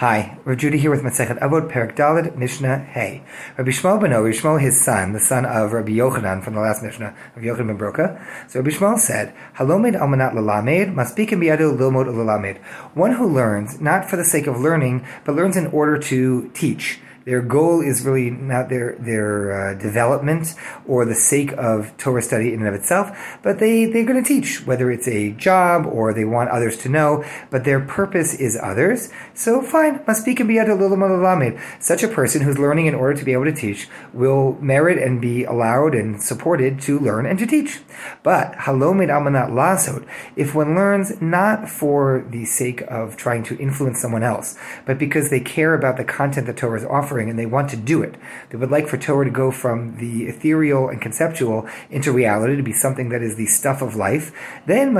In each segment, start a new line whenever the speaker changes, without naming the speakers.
Hi, Rav Judah here with Masechet Avot Perak Dalid Mishnah Hey. Rabbi Shmuel Beno, Rabbi Shmuel his son, the son of Rabbi Yochanan from the last Mishnah of Yochanan ben Broka. So Rabbi Shmuel said, Halomed almanat lalamed, maspikim biyadu lilmod lalamed. One who learns, not for the sake of learning, but learns in order to teach. Their goal is really not their their uh, development or the sake of Torah study in and of itself, but they they're going to teach whether it's a job or they want others to know, but their purpose is others. So fine, must be Such a person who's learning in order to be able to teach will merit and be allowed and supported to learn and to teach. But halomid almanat lasod, if one learns not for the sake of trying to influence someone else, but because they care about the content that Torah is offering and they want to do it. They would like for Torah to go from the ethereal and conceptual into reality, to be something that is the stuff of life. Then.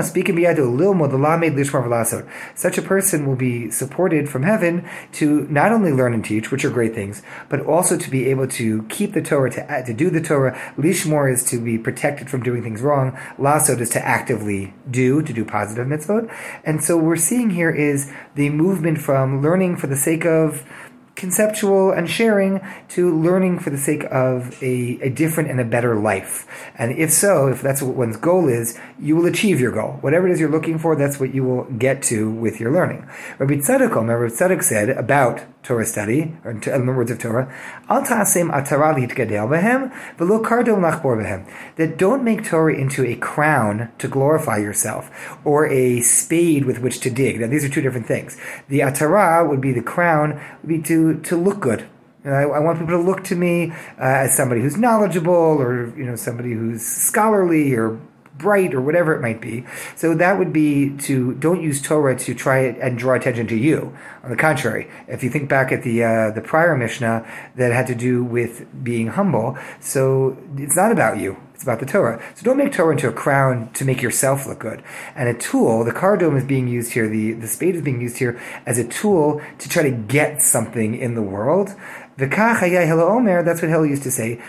Such a person will be supported from heaven to not only learn and teach, which are great things, but also to be able to keep the Torah, to, to do the Torah. Lishmor is to be protected from doing things wrong. Lasod is to actively do, to do positive mitzvot. And so we're seeing here is the movement from learning for the sake of conceptual and sharing to learning for the sake of a, a different and a better life. And if so, if that's what one's goal is, you will achieve your goal. Whatever it is you're looking for, that's what you will get to with your learning. Rabbi Tzadok, remember Tzadok said about Torah study, or in the words of Torah, Al litgadel behem, behem. That don't make Torah into a crown to glorify yourself, or a spade with which to dig. Now these are two different things. The atara would be the crown, would be to, to look good. I, I, want people to look to me uh, as somebody who's knowledgeable, or you know, somebody who's scholarly, or bright or whatever it might be. So that would be to don't use Torah to try and draw attention to you. On the contrary, if you think back at the uh, the prior Mishnah that had to do with being humble, so it's not about you. It's about the Torah. So don't make Torah into a crown to make yourself look good. And a tool, the kardom is being used here, the, the spade is being used here as a tool to try to get something in the world. Omer, that's what Hillel used to say,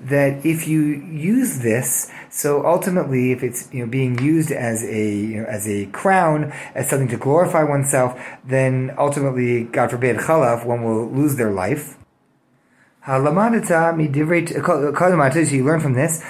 that if you use this, so ultimately if it's you know, being used as a, you know, as a crown, as something to glorify oneself, then ultimately, God forbid, chalaf, one will lose their life. You learn from this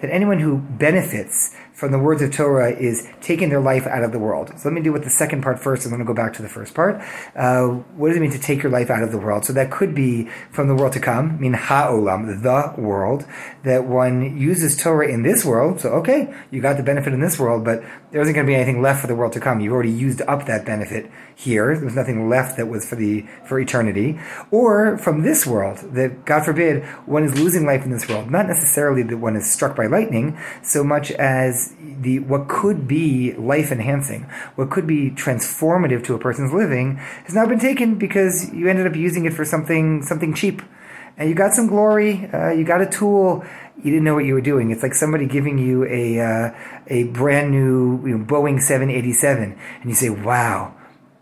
that anyone who benefits from the words of Torah is taking their life out of the world. So let me do with the second part first, and then I'll go back to the first part. Uh, what does it mean to take your life out of the world? So that could be from the world to come, I mean ha'olam, the world, that one uses Torah in this world. So okay, you got the benefit in this world, but there isn't going to be anything left for the world to come. You've already used up that benefit here. There's nothing left that was for the for eternity. Or from this world, that God forbid one is losing life in this world. Not necessarily that one is struck by lightning, so much as the what could be life enhancing, what could be transformative to a person's living, has now been taken because you ended up using it for something something cheap, and you got some glory, uh, you got a tool, you didn't know what you were doing. It's like somebody giving you a uh, a brand new you know, Boeing 787, and you say, "Wow,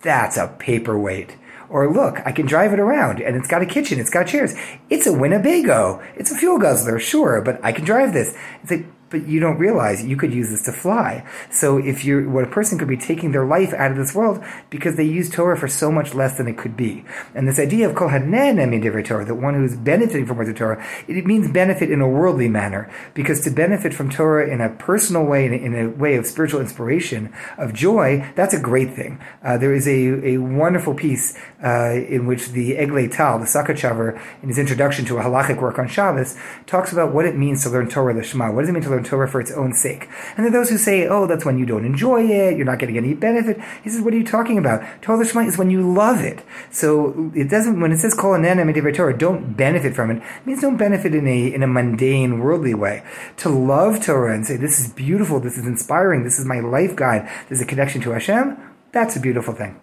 that's a paperweight." Or look, I can drive it around and it's got a kitchen, it's got chairs. It's a Winnebago. It's a fuel guzzler, sure, but I can drive this. It's like, but you don't realize you could use this to fly. So if you're, what a person could be taking their life out of this world because they use Torah for so much less than it could be. And this idea of kol hanen Torah, that one who's benefiting from words of Torah, it means benefit in a worldly manner. Because to benefit from Torah in a personal way, in a, in a way of spiritual inspiration, of joy, that's a great thing. Uh, there is a, a wonderful piece uh, in which the Eglei Tal, the Sochatchover, in his introduction to a halachic work on Shabbos, talks about what it means to learn Torah Lishma. What does it mean to learn Torah for its own sake. And there are those who say, oh, that's when you don't enjoy it, you're not getting any benefit. He says, what are you talking about? Torah Lishma is when you love it. So it doesn't, when it says kol anana Torah, don't benefit from it, it means don't benefit in a, in a mundane, worldly way. To love Torah and say, this is beautiful, this is inspiring, this is my life guide, there's a connection to Hashem, that's a beautiful thing.